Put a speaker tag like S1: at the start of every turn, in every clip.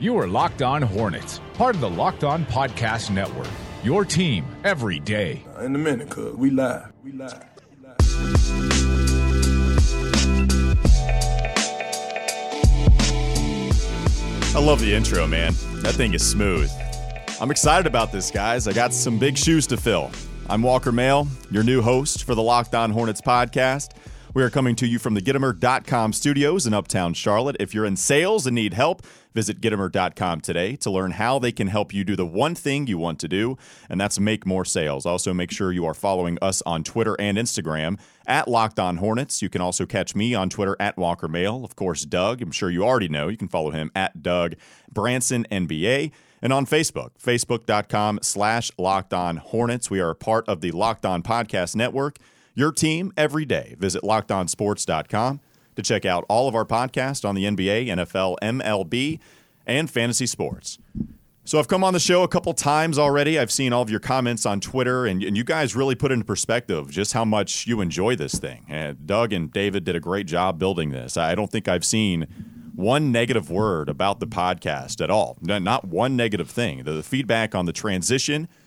S1: You are Locked On Hornets, part of the Locked On Podcast Network. Your team every day.
S2: Uh, in a minute, cuz we live. We live.
S3: I love the intro, man. That thing is smooth. I'm excited about this, guys. I got some big shoes to fill. I'm Walker Mehl, your new host for the Locked On Hornets podcast. We are coming to you from the Gitomer.com studios in Uptown Charlotte. If you're in sales and need help, visit Gitomer.com today to learn how they can help you do the one thing you want to do, and that's make more sales. Also, make sure you are following us on Twitter and Instagram at Locked On Hornets. You can also catch me on Twitter at Walker Mehl. Of course, Doug, I'm sure you already know. You can follow him at Doug Branson NBA and on Facebook, facebook.com slash locked on hornets. We are a part of the Locked On Podcast Network. Your team every day. Visit lockedonsports.com to check out all of our podcasts on the NBA, NFL, MLB, and fantasy sports. So I've come on the show a couple times already. I've seen all of your comments on Twitter, and, and you guys really put into perspective just how much you enjoy this thing. And Doug and David did a great job building this. I don't think I've seen one negative word about the podcast at all. Not one negative thing. The feedback on the transition –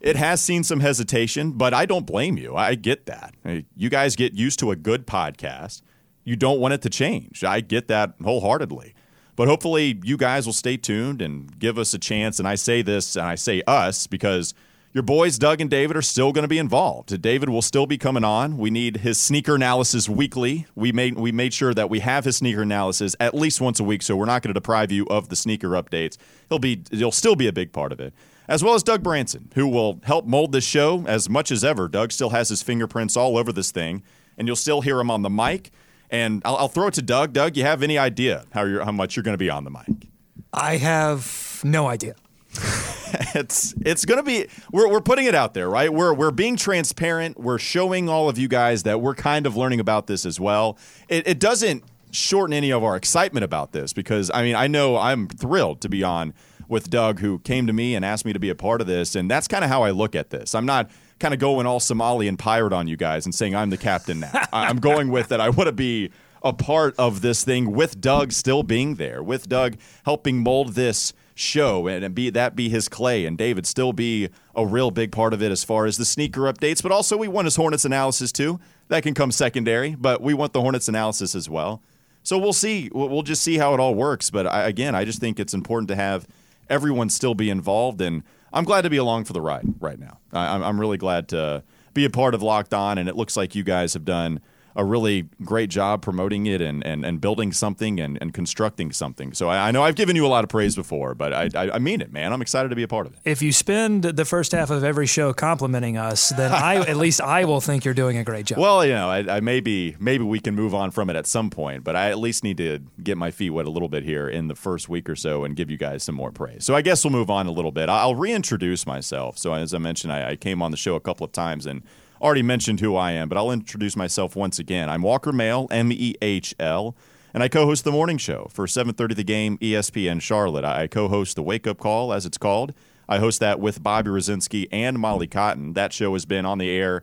S3: it has seen some hesitation, but I don't blame you. I get that. You guys get used to a good podcast. You don't want it to change. I get that wholeheartedly. But hopefully, you guys will stay tuned and give us a chance. And I say this and I say us because your boys, Doug and David, are still going to be involved. David will still be coming on. We need his sneaker analysis weekly. We made we made sure that we have his sneaker analysis at least once a week, so we're not going to deprive you of the sneaker updates. He'll be he'll still be a big part of it as well as Doug Branson, who will help mold this show as much as ever. Doug still has his fingerprints all over this thing, and you'll still hear him on the mic. And I'll, I'll throw it to Doug. Doug, you have any idea how, you're, how much you're going to be on the mic?
S4: I have no idea.
S3: it's it's going to be we're, we're putting it out there right we're we're being transparent we're showing all of you guys that we're kind of learning about this as well it, it doesn't shorten any of our excitement about this because i mean i know i'm thrilled to be on with Doug, who came to me and asked me to be a part of this. And that's kind of how I look at this. I'm not kind of going all Somali and pirate on you guys and saying I'm the captain now. I'm going with that I want to be a part of this thing with Doug still being there, with Doug helping mold this show and be that be his clay and David still be a real big part of it as far as the sneaker updates, but also we want his Hornets analysis too. That can come secondary, but we want the Hornets analysis as well. So we'll see. We'll just see how it all works. But I, again, I just think it's important to have everyone still be involved. And I'm glad to be along for the ride right now. I, I'm really glad to be a part of Locked On, and it looks like you guys have done a really great job promoting it and, and, and building something and, and constructing something. So I, I know I've given you a lot of praise before, but I, I, I, mean it, man. I'm excited to be a part of it.
S4: If you spend the first half of every show complimenting us, then I at least I will think you're doing a great job.
S3: Well, you know, I, I maybe maybe we can move on from it at some point, but I at least need to get my feet wet a little bit here in the first week or so and give you guys some more praise. So I guess we'll move on a little bit. I'll reintroduce myself. So as I mentioned, I, I came on the show a couple of times and already mentioned who I am, but I'll introduce myself once again. I'm Walker Mehl, M E H L, and I co-host the morning show for 7:30 The Game, ESPN Charlotte. I co-host the Wake Up Call, as it's called. I host that with Bobby Rosinski and Molly Cotton. That show has been on the air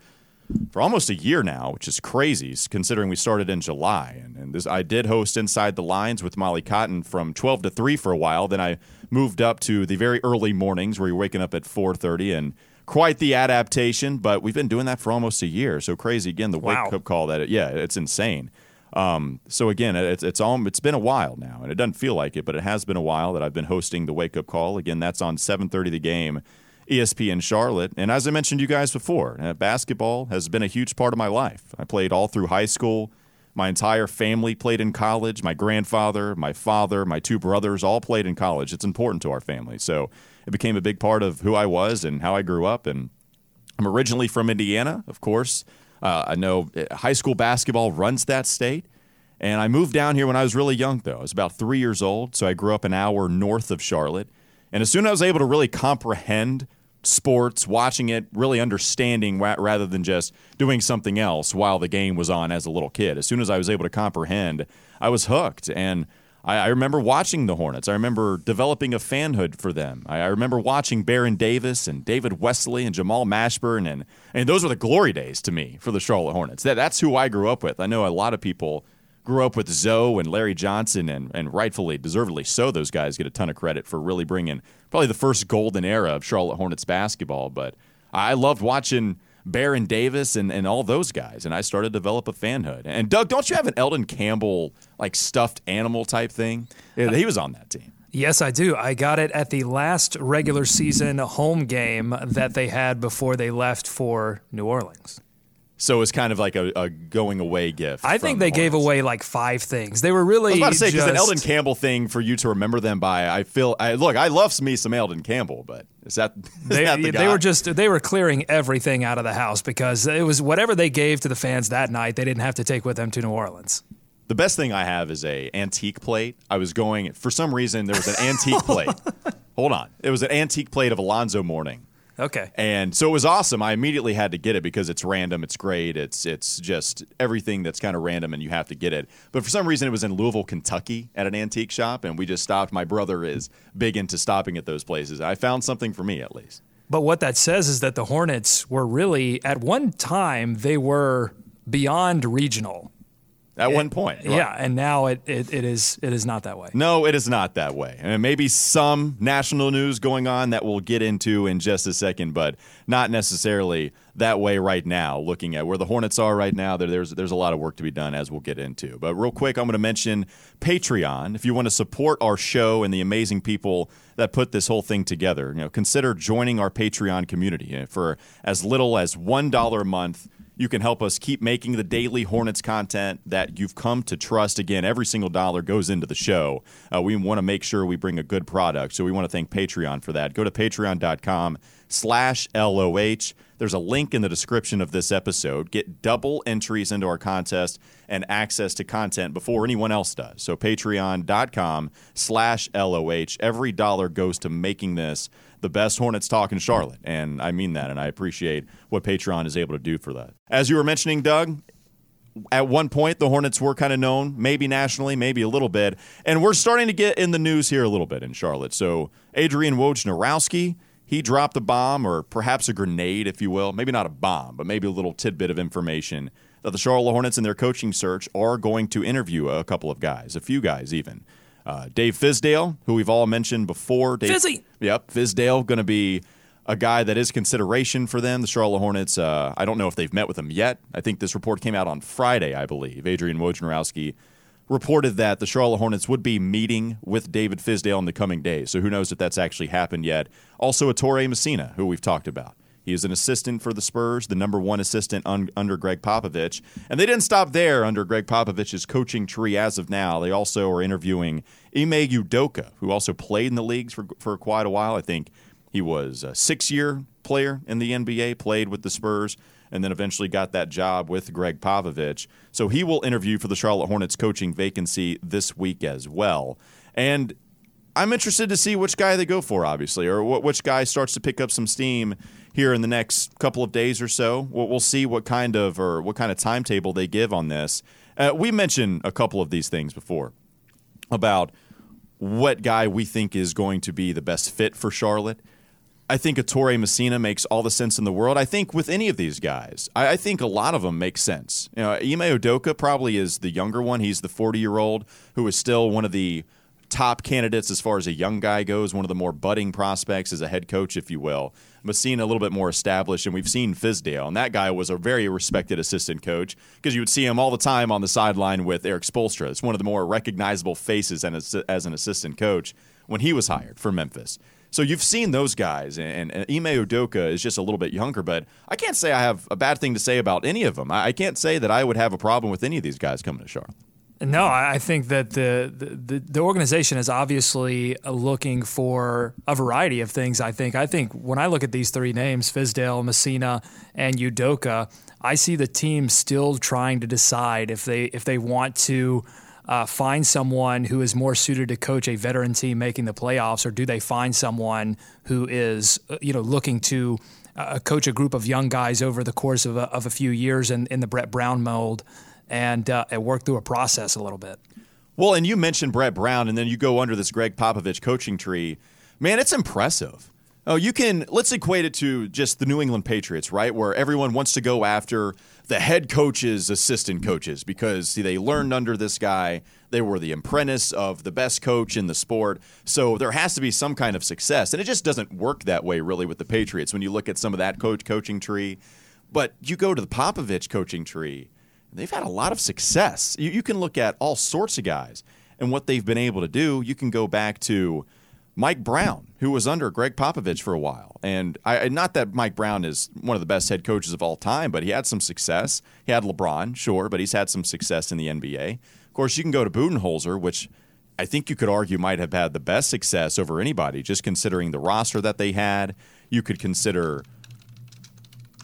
S3: for almost a year now, which is crazy considering we started in July. And, and this, I did host Inside the Lines with Molly Cotton from 12 to 3 for a while. Then I moved up to the very early mornings where you're waking up at 4:30 and quite the adaptation, but we've been doing that for almost a year. So crazy again. The wake up call that it, yeah, it's insane. Um, so again, it's it's all it's been a while now, and it doesn't feel like it, but it has been a while that I've been hosting the wake up call. Again, that's on 7:30 the game. ESPN Charlotte. And as I mentioned to you guys before, uh, basketball has been a huge part of my life. I played all through high school. My entire family played in college. My grandfather, my father, my two brothers all played in college. It's important to our family. So it became a big part of who I was and how I grew up. And I'm originally from Indiana, of course. Uh, I know uh, high school basketball runs that state. And I moved down here when I was really young, though. I was about three years old, so I grew up an hour north of Charlotte. And as soon as I was able to really comprehend sports, watching it, really understanding rather than just doing something else while the game was on as a little kid, as soon as I was able to comprehend, I was hooked. And I, I, remember watching the Hornets. I remember developing a fanhood for them. I, I, remember watching Baron Davis and David Wesley and Jamal Mashburn, and and those were the glory days to me for the Charlotte Hornets. That, that's who I grew up with. I know a lot of people grew up with Zo and Larry Johnson, and, and rightfully, deservedly so, those guys get a ton of credit for really bringing probably the first golden era of Charlotte Hornets basketball. But I loved watching Baron Davis and, and all those guys, and I started to develop a fanhood. And Doug, don't you have an Elden Campbell like stuffed animal type thing? Yeah, he was on that team.
S4: Yes, I do. I got it at the last regular season home game that they had before they left for New Orleans.
S3: So it's kind of like a, a going away gift.
S4: I think they the gave away like five things. They were really.
S3: I was about to say because an Elden Campbell thing for you to remember them by. I feel. I look. I love me some Elden Campbell, but is that is
S4: they,
S3: that the
S4: they were just they were clearing everything out of the house because it was whatever they gave to the fans that night. They didn't have to take with them to New Orleans.
S3: The best thing I have is a antique plate. I was going for some reason there was an antique plate. Hold on, it was an antique plate of Alonzo Mourning
S4: Okay.
S3: And so it was awesome. I immediately had to get it because it's random, it's great, it's it's just everything that's kind of random and you have to get it. But for some reason it was in Louisville, Kentucky at an antique shop and we just stopped. My brother is big into stopping at those places. I found something for me at least.
S4: But what that says is that the Hornets were really at one time they were beyond regional.
S3: At it, one point,
S4: right. yeah, and now it, it, it is it is not that way.
S3: No, it is not that way. And maybe some national news going on that we'll get into in just a second, but not necessarily that way right now. Looking at where the Hornets are right now, there, there's there's a lot of work to be done as we'll get into. But real quick, I'm going to mention Patreon. If you want to support our show and the amazing people that put this whole thing together, you know, consider joining our Patreon community eh, for as little as one dollar a month you can help us keep making the daily Hornets content that you've come to trust. Again, every single dollar goes into the show. Uh, we want to make sure we bring a good product, so we want to thank Patreon for that. Go to patreon.com slash LOH. There's a link in the description of this episode. Get double entries into our contest and access to content before anyone else does. So patreon.com slash LOH. Every dollar goes to making this the best Hornets talk in Charlotte. And I mean that, and I appreciate what Patreon is able to do for that. As you were mentioning, Doug, at one point the Hornets were kind of known, maybe nationally, maybe a little bit, and we're starting to get in the news here a little bit in Charlotte. So Adrian Wojnarowski, he dropped a bomb, or perhaps a grenade, if you will. Maybe not a bomb, but maybe a little tidbit of information that the Charlotte Hornets in their coaching search are going to interview a couple of guys, a few guys even. Uh, Dave Fizdale, who we've all mentioned before. Dave,
S4: Fizzy.
S3: Yep, Fizdale going to be a guy that is consideration for them. The Charlotte Hornets. Uh, I don't know if they've met with him yet. I think this report came out on Friday, I believe. Adrian Wojnarowski reported that the Charlotte Hornets would be meeting with David Fizdale in the coming days. So who knows if that's actually happened yet. Also, Ettore Messina, who we've talked about. He is an assistant for the Spurs, the number one assistant un- under Gregg Popovich. And they didn't stop there under Gregg Popovich's coaching tree as of now. They also are interviewing Ime Udoka, who also played in the leagues for, for quite a while. I think he was a six year player in the NBA, played with the Spurs, and then eventually got that job with Gregg Popovich. So he will interview for the Charlotte Hornets coaching vacancy this week as well. And I'm interested to see which guy they go for, obviously, or which guy starts to pick up some steam here in the next couple of days or so. We'll, we'll see what kind of or what kind of timetable they give on this. Uh, we mentioned a couple of these things before about what guy we think is going to be the best fit for Charlotte. I think Ettore Messina makes all the sense in the world. I think with any of these guys, I, I think a lot of them make sense. You know, Ime Udoka probably is the younger one. He's the 40 year old who is still one of the top candidates as far as a young guy goes, one of the more budding prospects as a head coach, if you will. Messina a little bit more established, and we've seen Fizdale, and that guy was a very respected assistant coach because you would see him all the time on the sideline with Erik Spoelstra. It's one of the more recognizable faces as, as an assistant coach when he was hired for Memphis. So you've seen those guys, and, and Ime Udoka is just a little bit younger, but I can't say I have a bad thing to say about any of them. I, I can't say that I would have a problem with any of these guys coming to Charlotte.
S4: No, I think that the, the the organization is obviously looking for a variety of things. I think. I think when I look at these three names, Fizdale, Messina, and Udoka, I see the team still trying to decide if they if they want to. Uh, find someone who is more suited to coach a veteran team making the playoffs, or do they find someone who is, uh, you know, looking to uh, coach a group of young guys over the course of a, of a few years in, in the Brett Brown mold? And, uh, and work through a process a little bit.
S3: Well, and you mentioned Brett Brown, and then you go under this Gregg Popovich coaching tree. Man, it's impressive Oh, you can let's equate it to just the New England Patriots, right? Where everyone wants to go after the head coaches, assistant coaches, because see, they learned under this guy. They were the apprentice of the best coach in the sport. So there has to be some kind of success. And it just doesn't work that way really with the Patriots when you look at some of that coach coaching tree. But you go to the Popovich coaching tree, they've had a lot of success. You, you can look at all sorts of guys and what they've been able to do. You can go back to Mike Brown, who was under Gregg Popovich for a while. And I, not that Mike Brown is one of the best head coaches of all time, but he had some success. He had LeBron, sure, but he's had some success in the NBA. Of course, you can go to Budenholzer, which I think you could argue might have had the best success over anybody, just considering the roster that they had. You could consider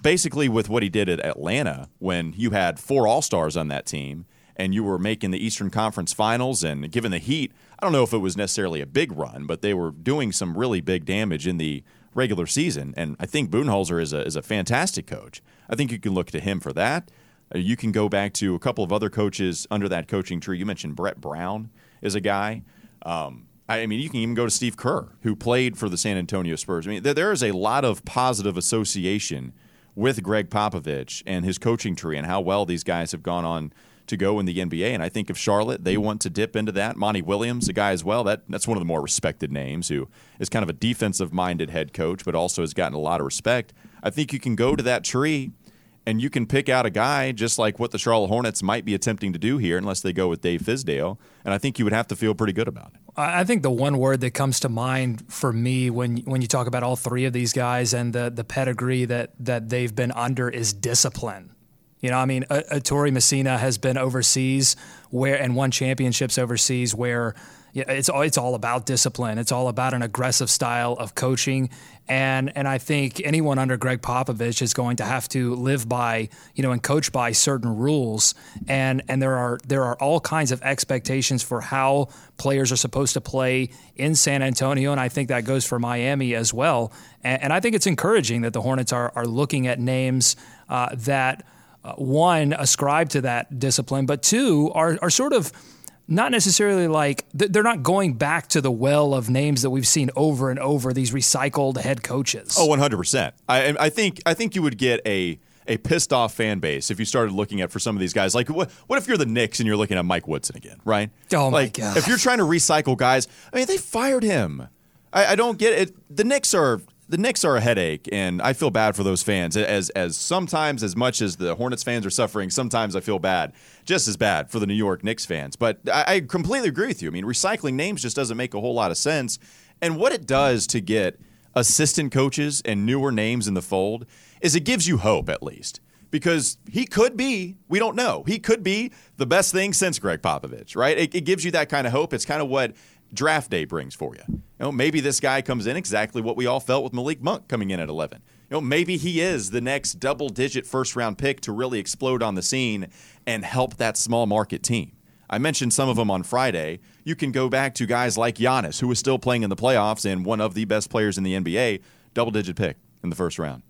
S3: basically with what he did at Atlanta when you had four All Stars on that team and you were making the Eastern Conference Finals and given the Heat, I don't know if it was necessarily a big run, but they were doing some really big damage in the regular season. And I think Budenholzer is a is a fantastic coach. I think you can look to him for that. Uh, you can go back to a couple of other coaches under that coaching tree. You mentioned Brett Brown is a guy. Um, I mean, you can even go to Steve Kerr, who played for the San Antonio Spurs. I mean, there is a lot of positive association with Gregg Popovich and his coaching tree and how well these guys have gone on to go in the NBA. And I think if Charlotte they want to dip into that, Monty Williams, a guy as well, that that's one of the more respected names who is kind of a defensive minded head coach, but also has gotten a lot of respect. I think you can go to that tree and you can pick out a guy just like what the Charlotte Hornets might be attempting to do here, unless they go with Dave Fizdale. And I think you would have to feel pretty good about it.
S4: I think the one word that comes to mind for me when when you talk about all three of these guys and the the pedigree that that they've been under is discipline. You know, I mean, Ettore Messina has been overseas where and won championships overseas where it's all, it's all about discipline. It's all about an aggressive style of coaching, and and I think anyone under Gregg Popovich is going to have to live by you know and coach by certain rules, and and there are there are all kinds of expectations for how players are supposed to play in San Antonio, and I think that goes for Miami as well. And, and I think it's encouraging that the Hornets are are looking at names uh, that uh, one, ascribe to that discipline, but two, are, are sort of not necessarily like they're not going back to the well of names that we've seen over and over these recycled head coaches.
S3: Oh, 100%. I I think I think you would get a a pissed off fan base if you started looking at for some of these guys. Like what what if you're the Knicks and you're looking at Mike Woodson again, right?
S4: Oh
S3: like,
S4: my god.
S3: If you're trying to recycle guys, I mean they fired him. I, I don't get it. The Knicks are the Knicks are a headache, and I feel bad for those fans. As as sometimes as much as the Hornets fans are suffering, sometimes I feel bad, just as bad for the New York Knicks fans. But I, I completely agree with you. I mean, recycling names just doesn't make a whole lot of sense. And what it does to get assistant coaches and newer names in the fold is it gives you hope at least because he could be, we don't know, he could be the best thing since Gregg Popovich, right? It, it, gives you that kind of hope. It's kind of what draft day brings for you. You know, maybe this guy comes in exactly what we all felt with Malik Monk coming in at 11. You know, maybe he is the next double digit first round pick to really explode on the scene and help that small market team. I mentioned some of them on Friday. You can go back to guys like Giannis, who was still playing in the playoffs and one of the best players in the NBA, double digit pick in the first round.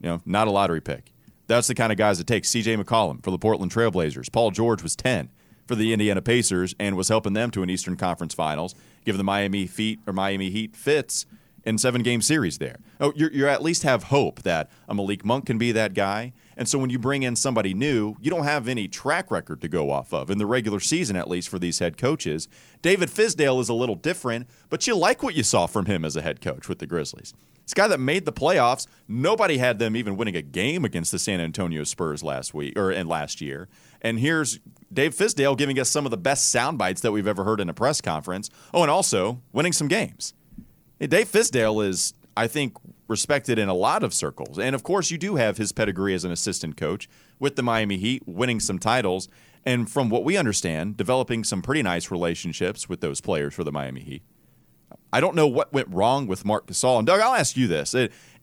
S3: You know, not a lottery pick. That's the kind of guys it takes. CJ McCollum for the Portland Trailblazers. Paul George was 10 for the Indiana Pacers and was helping them to an Eastern Conference Finals, giving the Miami Heat or Miami Heat fits in seven game series there. Oh, you you at least have hope that a Malik Monk can be that guy. And so when you bring in somebody new, you don't have any track record to go off of in the regular season, at least for these head coaches. David Fizdale is a little different, but you like what you saw from him as a head coach with the Grizzlies. This guy that made the playoffs, nobody had them even winning a game against the San Antonio Spurs last week or and last year. And here's Dave Fizdale giving us some of the best sound bites that we've ever heard in a press conference. Oh, and also winning some games. Dave Fizdale is, I think, respected in a lot of circles. And of course, you do have his pedigree as an assistant coach with the Miami Heat, winning some titles. And from what we understand, developing some pretty nice relationships with those players for the Miami Heat. I don't know what went wrong with Marc Gasol. And Doug, I'll ask you this.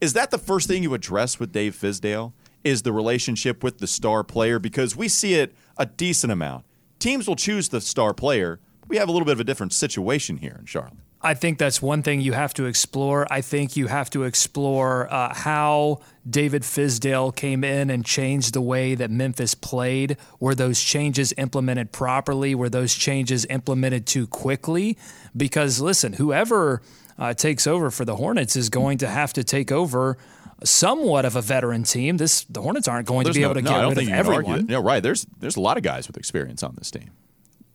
S3: Is that the first thing you address with Dave Fizdale? is the relationship with the star player because we see it a decent amount. Teams will choose the star player. We have a little bit of a different situation here in Charlotte.
S4: I think that's one thing you have to explore. I think you have to explore uh, how David Fizdale came in and changed the way that Memphis played. Were those changes implemented properly? Were those changes implemented too quickly? Because listen, whoever uh, takes over for the Hornets is going to have to take over somewhat of a veteran team. This the Hornets aren't going to be
S3: no,
S4: able to
S3: no,
S4: get
S3: I don't
S4: rid
S3: think
S4: of
S3: you can argue
S4: everyone.
S3: No, right. There's there's a lot of guys with experience on this team.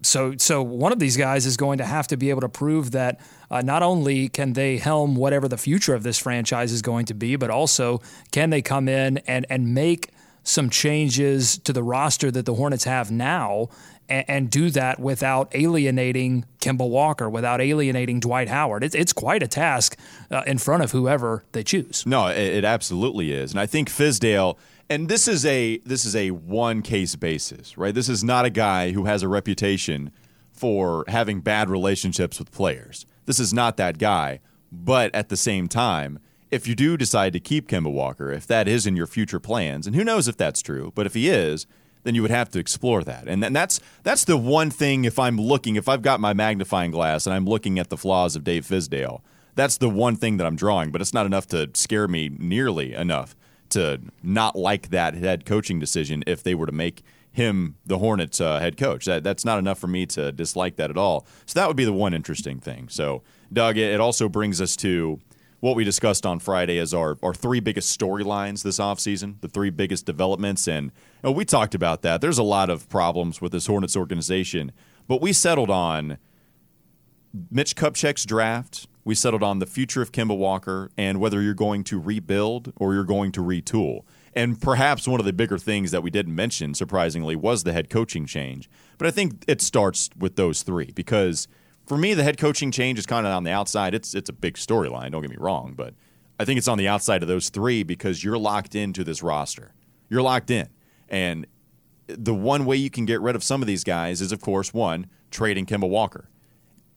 S4: So, so one of these guys is going to have to be able to prove that uh, not only can they helm whatever the future of this franchise is going to be, but also can they come in and and make some changes to the roster that the Hornets have now and, and do that without alienating Kemba Walker, without alienating Dwight Howard. It's it's quite a task uh, in front of whoever they choose.
S3: No, it, it absolutely is, and I think Fizdale. And this is a this is a one case basis, right? This is not a guy who has a reputation for having bad relationships with players. This is not that guy. But at the same time, if you do decide to keep Kemba Walker, if that is in your future plans, and who knows if that's true, but if he is, then you would have to explore that. And that's that's the one thing if I'm looking, if I've got my magnifying glass and I'm looking at the flaws of Dave Fizdale, that's the one thing that I'm drawing, but it's not enough to scare me nearly enough to not like that head coaching decision if they were to make him the Hornets uh, head coach. That, that's not enough for me to dislike that at all. So that would be the one interesting thing. So, Doug, it, it also brings us to what we discussed on Friday as our, our three biggest storylines this offseason, the three biggest developments. And you know, we talked about that. There's a lot of problems with this Hornets organization, but we settled on Mitch Kupchak's draft. We settled on the future of Kemba Walker and whether you're going to rebuild or you're going to retool. And perhaps one of the bigger things that we didn't mention, surprisingly, was the head coaching change. But I think it starts with those three because for me, the head coaching change is kind of on the outside. It's it's a big storyline. Don't get me wrong, but I think it's on the outside of those three because you're locked into this roster. You're locked in, and the one way you can get rid of some of these guys is, of course, one trading Kemba Walker.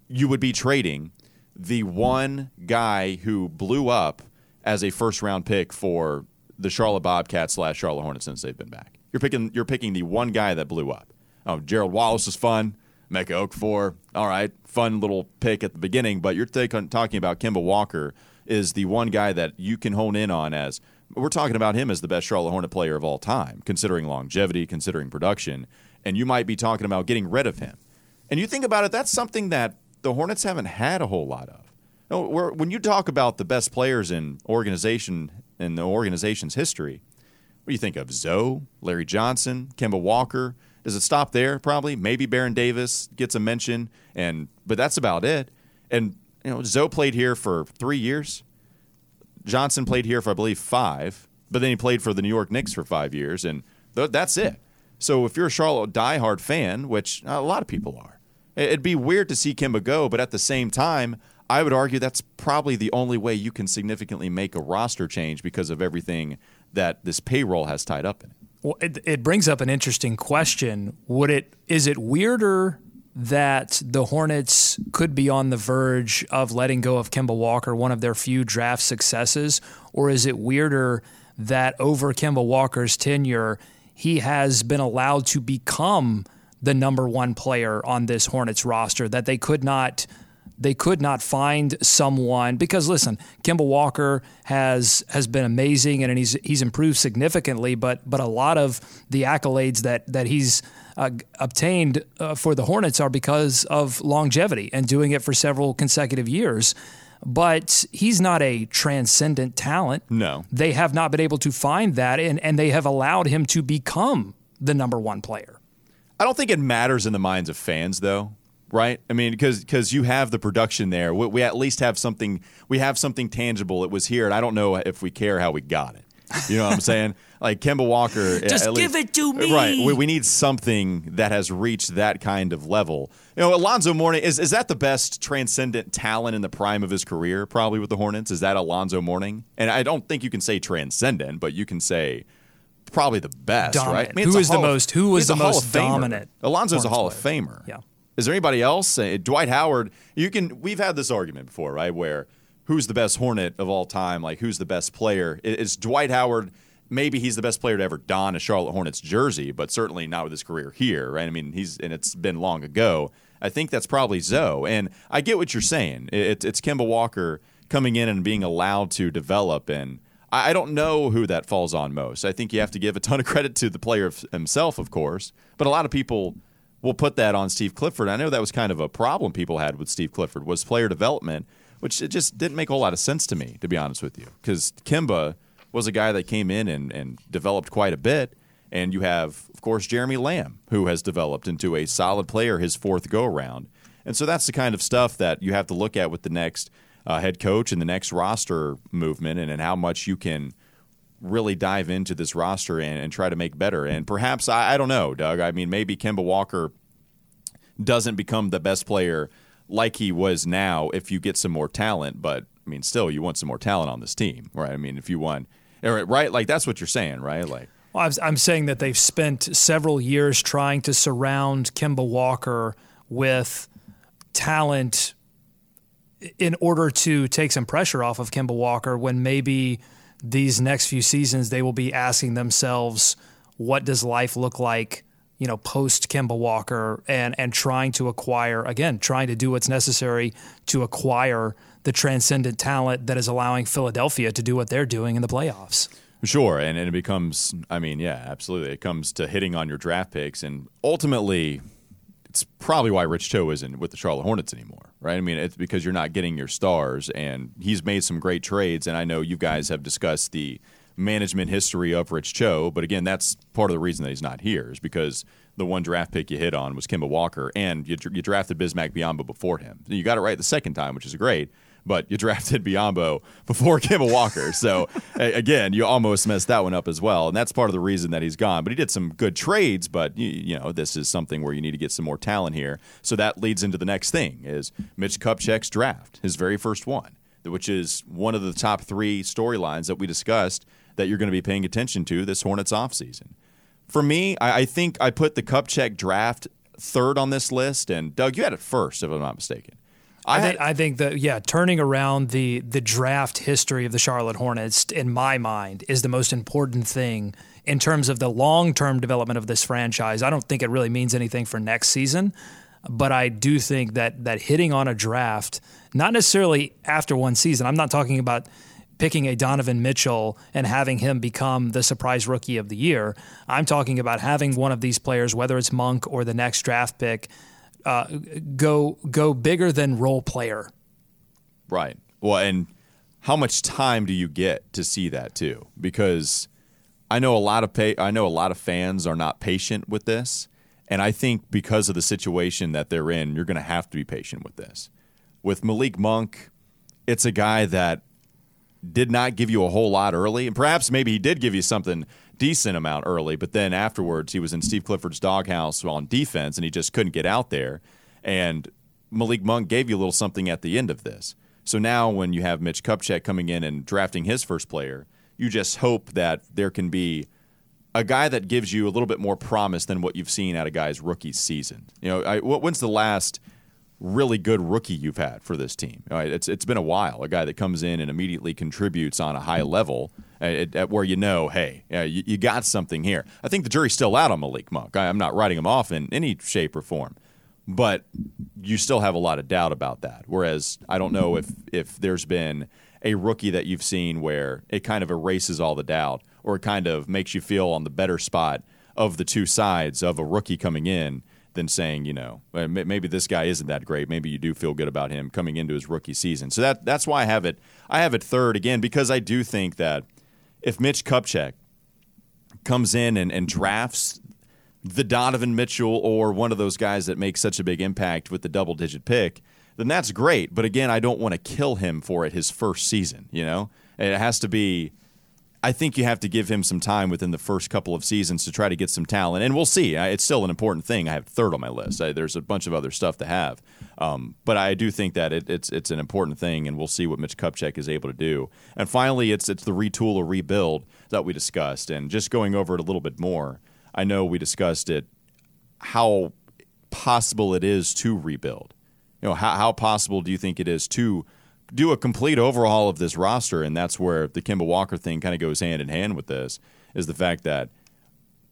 S3: You would be trading the one guy who blew up as a first round pick for the Charlotte Bobcats slash Charlotte Hornets since they've been back. You're picking you're picking the one guy that blew up. Oh, Gerald Wallace is fun. Emeka Okafor, all right, fun little pick at the beginning, but you're take, talking about Kemba Walker is the one guy that you can hone in on as we're talking about him as the best Charlotte Hornet player of all time, considering longevity, considering production, and you might be talking about getting rid of him. And you think about it, that's something that the Hornets haven't had a whole lot of. when you talk about the best players in organization in the organization's history, what do you think of? Zo, Larry Johnson, Kemba Walker. Does it stop there? Probably. Maybe Baron Davis gets a mention, and but that's about it. And you know, Zo played here for three years. Johnson played here for I believe five, but then he played for the New York Knicks for five years, and th- that's it. So if you're a Charlotte diehard fan, which a lot of people are, it'd be weird to see Kemba go, but at the same time, I would argue that's probably the only way you can significantly make a roster change because of everything that this payroll has tied up in it.
S4: Well, it, it brings up an interesting question. Would it is it weirder that the Hornets could be on the verge of letting go of Kemba Walker, one of their few draft successes, or is it weirder that over Kemba Walker's tenure, he has been allowed to become the number one player on this Hornets roster that they could not they could not find someone because listen, Kemba Walker has has been amazing and he's he's improved significantly, but but a lot of the accolades that that he's uh, obtained uh, for the Hornets are because of longevity and doing it for several consecutive years. But he's not a transcendent talent.
S3: No.
S4: They have not been able to find that, and, and they have allowed him to become the number one player.
S3: I don't think it matters in the minds of fans, though right? I mean, because because you have the production there. We, we, at least have something. We have something tangible. It was here, and I don't know if we care how we got it. You know what I'm saying? Like Kemba Walker,
S4: just give
S3: least,
S4: it to uh, me.
S3: Right. We, we, need something that has reached that kind of level. You know, Alonzo Mourning is is that the best transcendent talent in the prime of his career? Probably with the Hornets. Is that Alonzo Mourning? And I don't think you can say transcendent, but you can say probably the best,
S4: dominant.
S3: right? I mean,
S4: who is the most? Who was the most
S3: dominant? Alonzo's a Hall of Famer.
S4: Yeah.
S3: Is there anybody else? Uh, Dwight Howard. You can. We've had this argument before, right? Where who's the best Hornet of all time? Like who's the best player? Is Dwight Howard? Maybe he's the best player to ever don a Charlotte Hornets jersey, but certainly not with his career here, right? I mean, he's and it's been long ago. I think that's probably Zo, and I get what you're saying. It, it's Kemba Walker coming in and being allowed to develop, and I don't know who that falls on most. I think you have to give a ton of credit to the player himself, of course, but a lot of people we'll put that on Steve Clifford. I know that was kind of a problem people had with Steve Clifford was player development. which it just didn't make a whole lot of sense to me, to be honest with you, because Kemba was a guy that came in and, and developed quite a bit. And you have, of course, Jeremy Lamb, who has developed into a solid player his fourth go around. And so that's the kind of stuff that you have to look at with the next uh, head coach and the next roster movement and, and how much you can really dive into this roster and, and try to make better. And perhaps, I, I don't know, Doug. I mean, maybe Kemba Walker doesn't become the best player like he was now if you get some more talent. But I mean, still, you want some more talent on this team, right? I mean, if you want, er, right? Like that's what you're saying, right? Like.
S4: Well, I'm saying that they've spent several years trying to surround Kemba Walker with talent in order to take some pressure off of Kemba Walker when maybe these next few seasons they will be asking themselves, what does life look like you know, post Kemba Walker and and trying to acquire again, trying to do what's necessary to acquire the transcendent talent that is allowing Philadelphia to do what they're doing in the playoffs.
S3: Sure, and, and it becomes I mean, yeah, absolutely. It comes to hitting on your draft picks and ultimately it's probably why Rich Cho isn't with the Charlotte Hornets anymore, right? I mean, it's because you're not getting your stars and he's made some great trades and I know you guys have discussed the management history of Rich Cho. But again, that's part of the reason that he's not here is because the one draft pick you hit on was Kemba Walker, and you, you drafted Bismack Biyombo before him. You got it right the second time, which is great. But you drafted Biyombo before Kemba Walker, so again, you almost messed that one up as well, and that's part of the reason that he's gone. But he did some good trades, but you, you know this is something where you need to get some more talent here. So that leads into the next thing: is Mitch Kupchak's draft, his very first one, which is one of the top three storylines that we discussed that you're going to be paying attention to this Hornets offseason. For me, I, I think I put the Kupchak draft third on this list, and Doug, you had it first, if I'm not mistaken.
S4: I, I think I think that yeah, turning around the the draft history of the Charlotte Hornets in my mind is the most important thing in terms of the long term development of this franchise. I don't think it really means anything for next season, but I do think that that hitting on a draft, not necessarily after one season. I'm not talking about picking a Donovan Mitchell and having him become the surprise rookie of the year. I'm talking about having one of these players, whether it's Monk or the next draft pick, uh, go go bigger than role player.
S3: Right. Well, and how much time do you get to see that too? Because I know a lot of pay, I know a lot of fans are not patient with this, and I think because of the situation that they're in, you're going to have to be patient with this. With Malik Monk, it's a guy that did not give you a whole lot early, and perhaps maybe he did give you something decent amount early, but then afterwards he was in Steve Clifford's doghouse on defense and he just couldn't get out there. And Malik Monk gave you a little something at the end of this. So now when you have Mitch Kupchak coming in and drafting his first player, you just hope that there can be a guy that gives you a little bit more promise than what you've seen out of guys' rookie season. You know, I, when's the last – really good rookie you've had for this team. Right? It's it's been a while. A guy that comes in and immediately contributes on a high level Uh, at, at where you know, hey, yeah, you, you, got something here. I think the jury's still out on Malik Monk. I, I'm not writing him off in any shape or form, but you still have a lot of doubt about that. Whereas I don't know if if there's been a rookie that you've seen where it kind of erases all the doubt or it kind of makes you feel on the better spot of the two sides of a rookie coming in than saying, you know, maybe this guy isn't that great. Maybe you do feel good about him coming into his rookie season. So that that's why I have it. I have it third again because I do think that if Mitch Kupchak comes in and, and drafts the Donovan Mitchell or one of those guys that makes such a big impact with the double digit pick, then that's great. But again, I don't want to kill him for it his first season. You know, it has to be I think you have to give him some time within the first couple of seasons to try to get some talent, and we'll see. It's still an important thing. I have third on my list. There's a bunch of other stuff to have, um, but I do think that it, it's it's an important thing, and we'll see what Mitch Kupchak is able to do. And finally, it's it's the retool or rebuild that we discussed, and just going over it a little bit more. I know we discussed it, how possible it is to rebuild. You know, how, how possible do you think it is to do a complete overhaul of this roster, and that's where the Kemba Walker thing kind of goes hand in hand with this. Is the fact that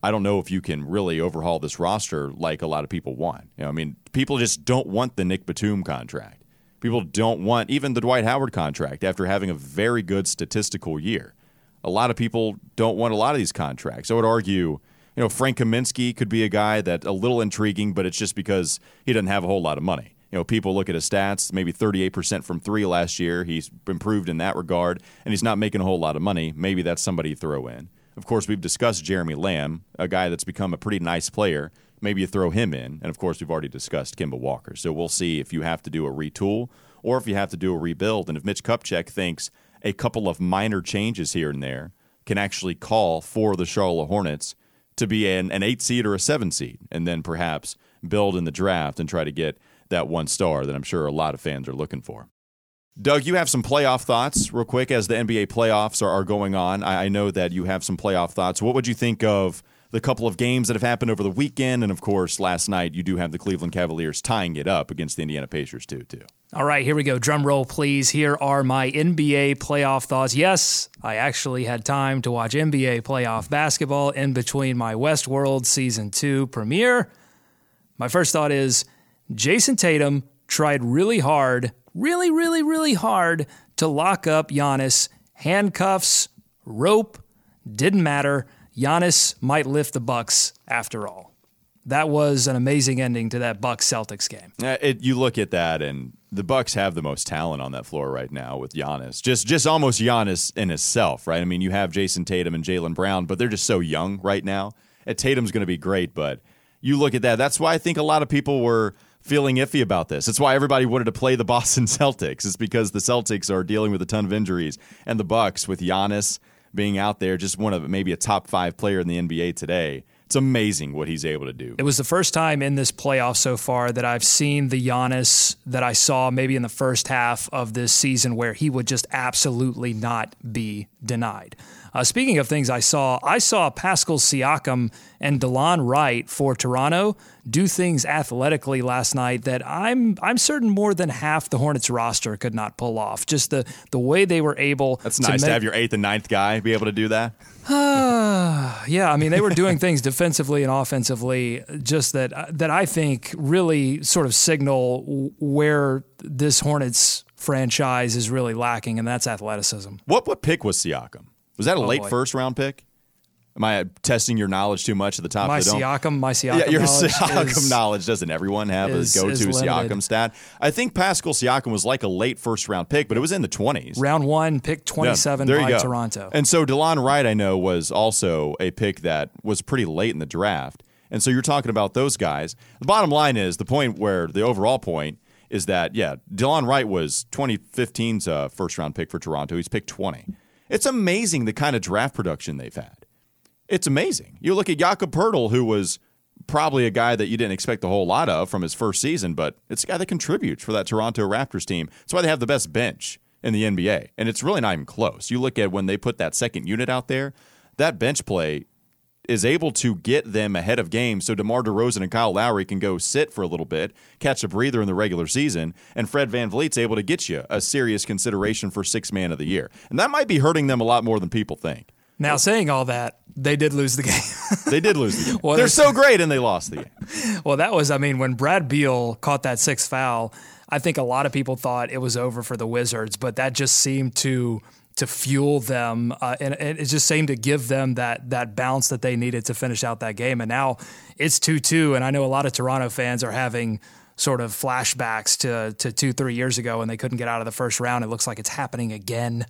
S3: I don't know if you can really overhaul this roster like a lot of people want. You know, I mean, people just don't want the Nic Batum contract. People don't want even the Dwight Howard contract after having a very good statistical year. A lot of people don't want a lot of these contracts. I would argue, you know, Frank Kaminsky could be a guy that a little intriguing, but it's just because he doesn't have a whole lot of money. You know, people look at his stats, maybe 38% from three last year. He's improved in that regard, and he's not making a whole lot of money. Maybe that's somebody you throw in. Of course, we've discussed Jeremy Lamb, a guy that's become a pretty nice player. Maybe you throw him in. And of course, we've already discussed Kemba Walker. So we'll see if you have to do a retool or if you have to do a rebuild. And if Mitch Kupchak thinks a couple of minor changes here and there can actually call for the Charlotte Hornets to be an, an eight seed or a seven seed, and then perhaps build in the draft and try to get that one star that I'm sure a lot of fans are looking for. Doug, you have some playoff thoughts, real quick, as the NBA playoffs are, are going on. I, I know that you have some playoff thoughts. What would you think of the couple of games that have happened over the weekend? And of course, last night you do have the Cleveland Cavaliers tying it up against the Indiana Pacers, too. Too.
S4: All right, here we go. Drum roll, please. Here are my NBA playoff thoughts. Yes, I actually had time to watch NBA playoff basketball in between my Westworld season two premiere. My first thought is Jayson Tatum tried really hard really, really, really hard to lock up Giannis. Handcuffs, rope, didn't matter. Giannis might lift the Bucks after all. That was an amazing ending to that Bucks Celtics game.
S3: Uh, it, you look at that, and the Bucks have the most talent on that floor right now with Giannis. Just, just almost Giannis in himself, right? I mean, you have Jayson Tatum and Jaylen Brown, but they're just so young right now. And Tatum's going to be great, but you look at that. That's why I think a lot of people were feeling iffy about this. It's why everybody wanted to play the Boston Celtics. It's because the Celtics are dealing with a ton of injuries, and the Bucks with Giannis being out there, just one of maybe a top five player in the NBA today. It's amazing what he's able to do.
S4: It was the first time in this playoff so far that I've seen the Giannis that I saw maybe in the first half of this season where he would just absolutely not be denied. Uh, speaking of things I saw, I saw Pascal Siakam and Delon Wright for Toronto do things athletically last night that I'm I'm certain more than half the Hornets roster could not pull off. Just the the way they were able.
S3: That's to nice to have your eighth and ninth guy be able to do that.
S4: Uh, yeah, I mean they were doing things defensively and offensively, just that that I think really sort of signal where this Hornets franchise is really lacking, and that's athleticism.
S3: What what pick was Siakam? Was that a oh, late boy. first round pick? Am I testing your knowledge too much at the top
S4: my
S3: of the
S4: dome? Siakam, my Siakam
S3: yeah, your
S4: knowledge
S3: Siakam
S4: is,
S3: knowledge doesn't everyone have is, a go-to Siakam stat? I think Pascal Siakam was like a late first round pick, but it was in the twenties.
S4: Round one, pick twenty-seven yeah, by Toronto.
S3: And so Delon Wright, I know, was also a pick that was pretty late in the draft. And so you're talking about those guys. The bottom line is the point where the overall point is that yeah, Delon Wright was 2015's uh, first round pick for Toronto. He's picked 20. It's amazing the kind of draft production they've had. It's amazing. You look at Jakob Poeltl, who was probably a guy that you didn't expect a whole lot of from his first season, but it's a guy that contributes for that Toronto Raptors team. That's why they have the best bench in the NBA. And it's really not even close. You look at when they put that second unit out there, that bench play is able to get them ahead of games so DeMar DeRozan and Kyle Lowry can go sit for a little bit, catch a breather in the regular season, and Fred Van VanVleet's able to get you a serious consideration for six man of the year. And that might be hurting them a lot more than people think.
S4: Now, saying all that, they did lose the game.
S3: they did lose the game. well, They're so great, and they lost the game.
S4: Well, that was, I mean, when Brad Beal caught that sixth foul, I think a lot of people thought it was over for the Wizards, but that just seemed to to fuel them, uh, and, and, it just seemed to give them that that bounce that they needed to finish out that game. And now it's two two, and I know a lot of Toronto fans are having sort of flashbacks to to two three years ago, when they couldn't get out of the first round. It looks like it's happening again.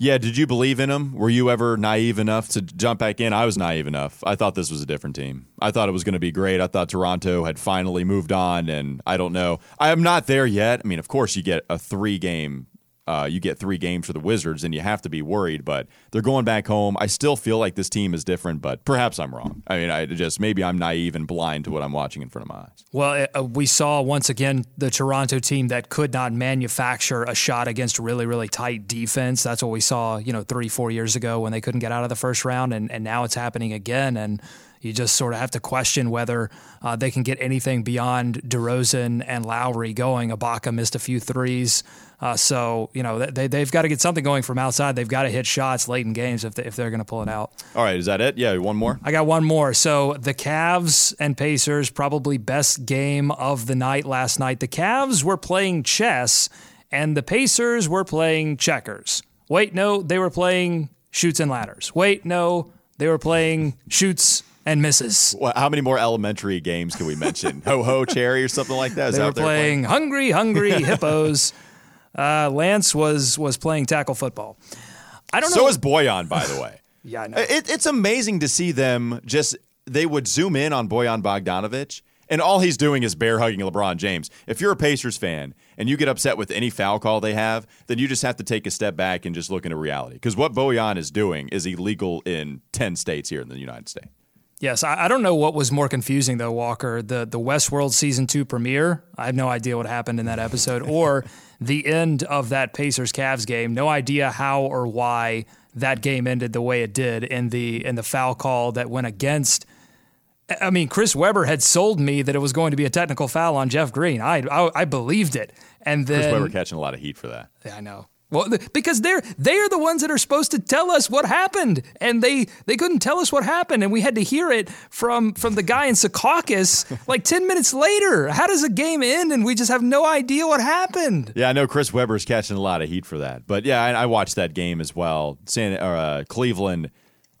S3: Yeah, did you believe in them? Were you ever naive enough to jump back in? I was naive enough. I thought this was a different team. I thought it was going to be great. I thought Toronto had finally moved on, and I don't know. I am not there yet. I mean, of course, you get a three game uh, you get three games for the Wizards, and you have to be worried. But they're going back home. I still feel like this team is different, but perhaps I'm wrong. I mean, I just maybe I'm naive and blind to what I'm watching in front of my eyes.
S4: Well, uh, we saw once again the Toronto team that could not manufacture a shot against really, really tight defense. That's what we saw, you know, three, four years ago when they couldn't get out of the first round, and, and now it's happening again. And you just sort of have to question whether uh, they can get anything beyond DeRozan and Lowry going. Ibaka missed a few threes. Uh, so, you know, they, they've got to get something going from outside. They've got to hit shots late in games if, they, if they're going to pull it out.
S3: All right. Is that it? Yeah. One more?
S4: I got one more. So the Cavs and Pacers, probably best game of the night last night. The Cavs were playing chess and the Pacers were playing checkers. Wait, no, they were playing Chutes and Ladders. Wait, no, they were playing shoots and misses.
S3: Well, how many more elementary games can we mention? ho ho cherry or something like that. Is
S4: they
S3: that
S4: were
S3: they're
S4: playing hungry, hungry hippos. Uh, Lance was was playing tackle football. I don't know.
S3: So is Bojan, by the way.
S4: yeah, I know.
S3: It, it's amazing to see them just, they would zoom in on Bojan Bogdanovic, and all he's doing is bear hugging LeBron James. If you're a Pacers fan and you get upset with any foul call they have, then you just have to take a step back and just look into reality. Because what Bojan is doing is illegal in 10 states here in the United States.
S4: Yes, I, I don't know what was more confusing though, Walker. The the Westworld season two premiere. I have no idea what happened in that episode, or the end of that Pacers Cavs game. No idea how or why that game ended the way it did in the in the foul call that went against. I mean, Chris Webber had sold me that it was going to be a technical foul on Jeff Green. I I, I believed it, and then
S3: Chris Webber catching a lot of heat for that.
S4: yeah, I know. Well, because they're they are the ones that are supposed to tell us what happened, and they they couldn't tell us what happened, and we had to hear it from from the guy in Secaucus like ten minutes later. How does a game end and we just have no idea what happened?
S3: Yeah, I know Chris Webber's catching a lot of heat for that. But yeah, I, I watched that game as well. San, or, uh, Cleveland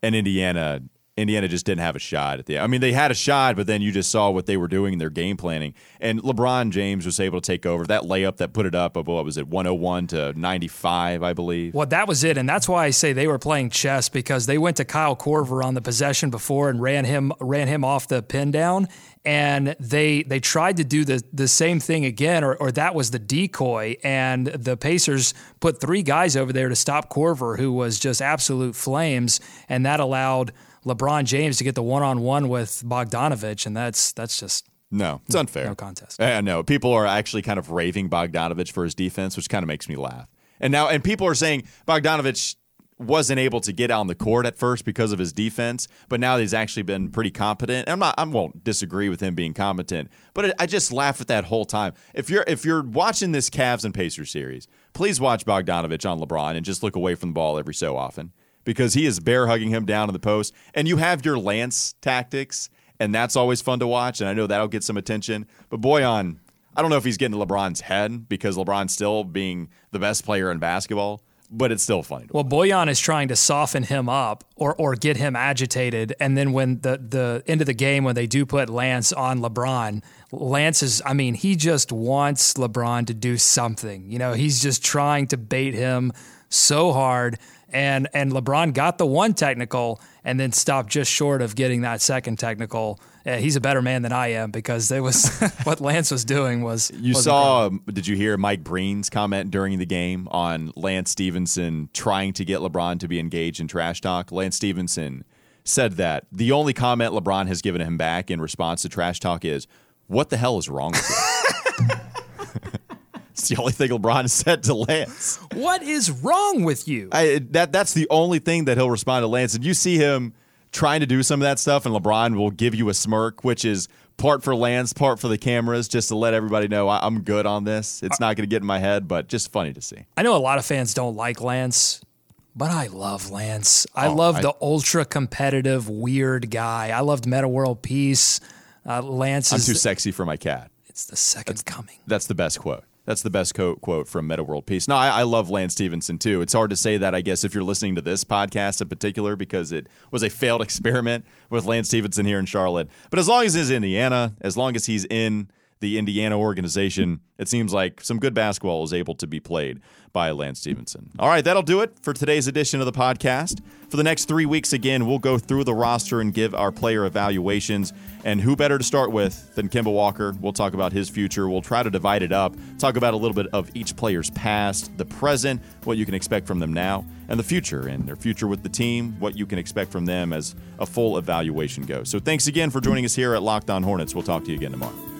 S3: and Indiana. Indiana just didn't have a shot at the. I mean, they had a shot, but then you just saw what they were doing in their game planning. And LeBron James was able to take over that layup that put it up. Of, what was it, one hundred one to ninety five, I believe.
S4: Well, that was it, and that's why I say they were playing chess because they went to Kyle Korver on the possession before and ran him ran him off the pin down, and they they tried to do the the same thing again, or or that was the decoy, and the Pacers put three guys over there to stop Korver, who was just absolute flames, and that allowed LeBron James to get the one on one with Bogdanovic, and that's that's just
S3: No, it's unfair.
S4: Uh, no contest.
S3: I know people are actually kind of raving Bogdanovic for his defense, which kind of makes me laugh. And now, and people are saying Bogdanovic wasn't able to get on the court at first because of his defense, but now he's actually been pretty competent. I'm not, I won't disagree with him being competent, but it, I just laugh at that whole time. If you're if you're watching this Cavs and Pacers series, please watch Bogdanovic on LeBron and just look away from the ball every so often because he is bear hugging him down in the post. And you have your Lance tactics, and that's always fun to watch. And I know that'll get some attention. But Bojan, I don't know if he's getting to LeBron's head because LeBron's still being the best player in basketball, but it's still funny.
S4: Well, Bojan is trying to soften him up or or get him agitated, and then when the the end of the game when they do put Lance on LeBron, Lance is I mean he just wants LeBron to do something. You know, he's just trying to bait him so hard. And and LeBron got the one technical and then stopped just short of getting that second technical. Uh, he's a better man than I am because it was what Lance was doing was
S3: You saw, um, did you hear Mike Breen's comment during the game on Lance Stephenson trying to get LeBron to be engaged in trash talk? Lance Stephenson said that the only comment LeBron has given him back in response to trash talk is, What the hell is wrong with you? The only thing LeBron said to Lance.
S4: What is wrong with you?
S3: I, that That's the only thing that he'll respond to Lance. And you see him trying to do some of that stuff, and LeBron will give you a smirk, which is part for Lance, part for the cameras, just to let everybody know I, I'm good on this. It's not going to get in my head, but just funny to see.
S4: I know a lot of fans don't like Lance, but I love Lance. I
S3: Oh,
S4: love
S3: I-
S4: the ultra competitive, weird guy. I loved Metta World Peace. Uh, Lance
S3: I'm
S4: is
S3: too sexy for my cat.
S4: it's the second coming.
S3: That's the best quote. That's the best quote quote from Metta World Peace. No, I, I love Lance Stephenson too. It's hard to say that, I guess, if you're listening to this podcast in particular, because it was a failed experiment with Lance Stephenson here in Charlotte. But as long as he's in Indiana, as long as he's in the Indiana organization, it seems like some good basketball is able to be played by Lance Stephenson. All right, that'll do it for today's edition of the podcast. For the next three weeks, again, we'll go through the roster and give our player evaluations. And who better to start with than Kemba Walker? We'll talk about his future. We'll try to divide it up, talk about a little bit of each player's past, the present, what you can expect from them now, and the future, and their future with the team, what you can expect from them as a full evaluation goes. So thanks again for joining us here at Locked On Hornets. We'll talk to you again tomorrow.